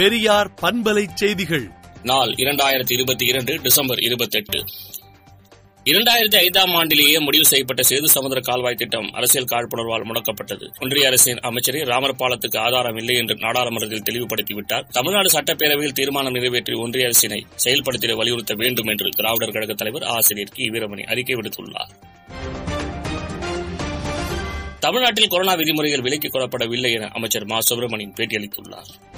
பெரியார் பண்பலை செய்திகள். நாள் இரண்டாயிரத்தி இருபத்தி இரண்டு டிசம்பர் இருபத்தெட்டு. இரண்டாயிரத்தி ஐந்தாம் ஆண்டிலேயே முடிவு செய்யப்பட்ட சேது சமுதிர கால்வாய் திட்டம் அரசியல் காழ்ப்புணர்வால் முடக்கப்பட்டது. ஒன்றிய அரசின் அமைச்சரே ராமர் பாலத்துக்கு ஆதாரம் இல்லை என்று நாடாளுமன்றத்தில் தெளிவுபடுத்திவிட்டார். தமிழ்நாடு சட்டப்பேரவையில் தீர்மானம் நிறைவேற்றி ஒன்றிய அரசினை செயல்படுத்திட வலியுறுத்த வேண்டும் என்று திராவிடர் கழக தலைவர் ஆசிரியர் கி. வீரமணி அறிக்கை விடுத்துள்ளார். தமிழ்நாட்டில் கொரோனா விதிமுறைகள் விலக்கிக் கொள்ளப்படவில்லை என அமைச்சர் மா. சுப்பிரமணியன் பேட்டியளித்துள்ளார்.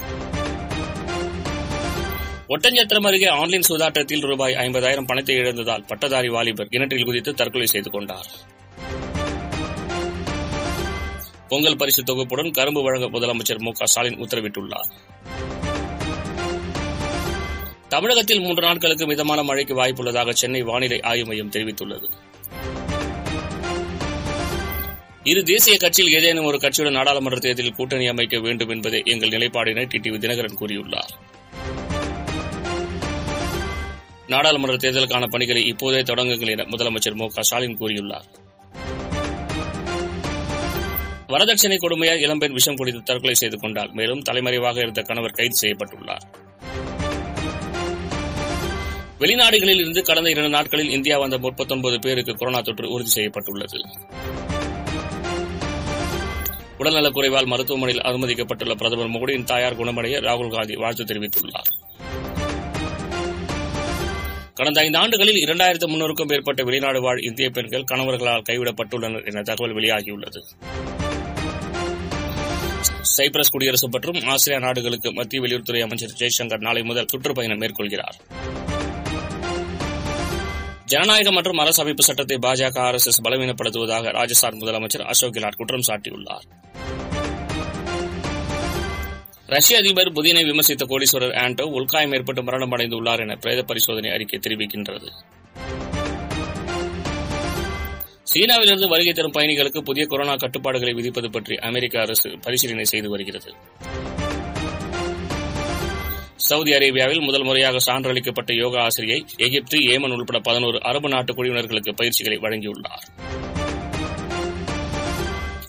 ஒட்டஞ்சத்திரம் அருகே ஆன்லைன் சூதாட்டத்தில் ரூபாய் ஐம்பதாயிரம் பணத்தை இழந்ததால் பட்டதாரி வாலிபர் கிணற்றில் குதித்து தற்கொலை செய்து கொண்டார். பொங்கல் பரிசு தொகுப்புடன் கரும்பு வழங்க முதலமைச்சர் மு க ஸ்டாலின் உத்தரவிட்டுள்ளார். தமிழகத்தில் மூன்று நாட்களுக்கு மிதமான மழைக்கு வாய்ப்புள்ளதாக சென்னை வானிலை ஆய்வு மையம் தெரிவித்துள்ளது. இரு தேசிய கட்சியில் ஏதேனும் ஒரு கட்சியுடன் நாடாளுமன்ற தேர்தலில் கூட்டணி அமைக்க வேண்டும் என்பதே எங்கள் நிலைப்பாடு என டிடிவி தினகரன் கூறியுள்ளார். நாடாளுமன்ற தேர்தலுக்கான பணிகளை இப்போதே தொடங்குங்கள் என முதலமைச்சர் மு க ஸ்டாலின் கூறியுள்ளார். வரதட்சணை கொடுமையால் இளம்பெண் விஷம் குடித்து தற்கொலை செய்து கொண்டார் மேலும் தலைமறைவாக இருந்த கணவர் கைது செய்யப்பட்டுள்ளார். வெளிநாடுகளில் இருந்து கடந்த இரண்டு நாட்களில் இந்தியா வந்த முப்பத்தொன்பது பேருக்கு கொரோனா தொற்று உறுதி செய்யப்பட்டுள்ளது. உடல்நலக் குறைவால் மருத்துவமனையில் அனுமதிக்கப்பட்டுள்ள பிரதமர் மோடியின் தாயார் குணமடைய ராகுல் காந்தி வாழ்த்து தெரிவித்துள்ளார். கடந்த ஐந்து ஆண்டுகளில் இரண்டாயிரத்து முன்னூறுக்கும் மேற்பட்ட வெளிநாடு வாழ் இந்திய பெண்கள் கணவர்களால் கைவிடப்பட்டுள்ளனர் என தகவல் வெளியாகியுள்ளது. சைப்ரஸ் குடியரசு மற்றும் ஆசிரியா நாடுகளுக்கு மத்திய வெளியுறவுத்துறை அமைச்சர் ஜெய்சங்கர் நாளை முதல் சுற்றுப்பயணம் மேற்கொள்கிறார். ஜனநாயகம் மற்றும் அரசு அமைப்பு சட்டத்தை பாஜக ஆர் எஸ் பலவீனப்படுத்துவதாக ராஜஸ்தான் முதலமைச்சர் அசோக் கெலாட் குற்றம் சாட்டியுள்ளார். ரஷ்ய அதிபர் புதினை விமர்சித்த கோடீஸ்வரர் ஆண்டோ உள்காயம் ஏற்பட்டு மரணம் அடைந்துள்ளார் என பிரேத பரிசோதனை அறிக்கை தெரிவிக்கின்றது. சீனாவிலிருந்து வருகை தரும் பயணிகளுக்கு புதிய கொரோனா கட்டுப்பாடுகளை விதிப்பது பற்றி அமெரிக்க அரசு பரிசீலனை செய்து வருகிறது. சவுதி அரேபியாவில் முதல் முறையாக சான்றளிக்கப்பட்ட யோகா ஆசிரியை எகிப்து ஏமன் உள்பட பதினோரு அரபு நாட்டு குழுவினர்களுக்கு பயிற்சிகளை வழங்கியுள்ளார்.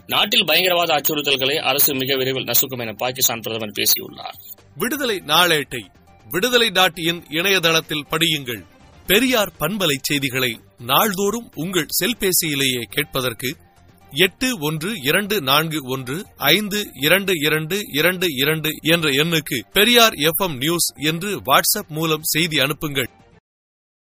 நாட்டில் பயங்கரவாத அச்சுறுத்தல்களை அரசு மிக விரைவில் நசுக்கும் என பாகிஸ்தான் பிரதமர் பேசியுள்ளார். விடுதலை நாளேட்டை விடுதலை டாட் இன் இணையதளத்தில் படியுங்கள். பெரியார் பண்பலை செய்திகளை நாள்தோறும் உங்கள் செல்பேசியிலேயே கேட்பதற்கு எட்டு ஒன்று இரண்டு நான்கு ஒன்று ஐந்து இரண்டு இரண்டு இரண்டு இரண்டு என்ற எண்ணுக்கு பெரியார் எஃப் நியூஸ் என்று வாட்ஸ்அப் மூலம் செய்தி அனுப்புங்கள்.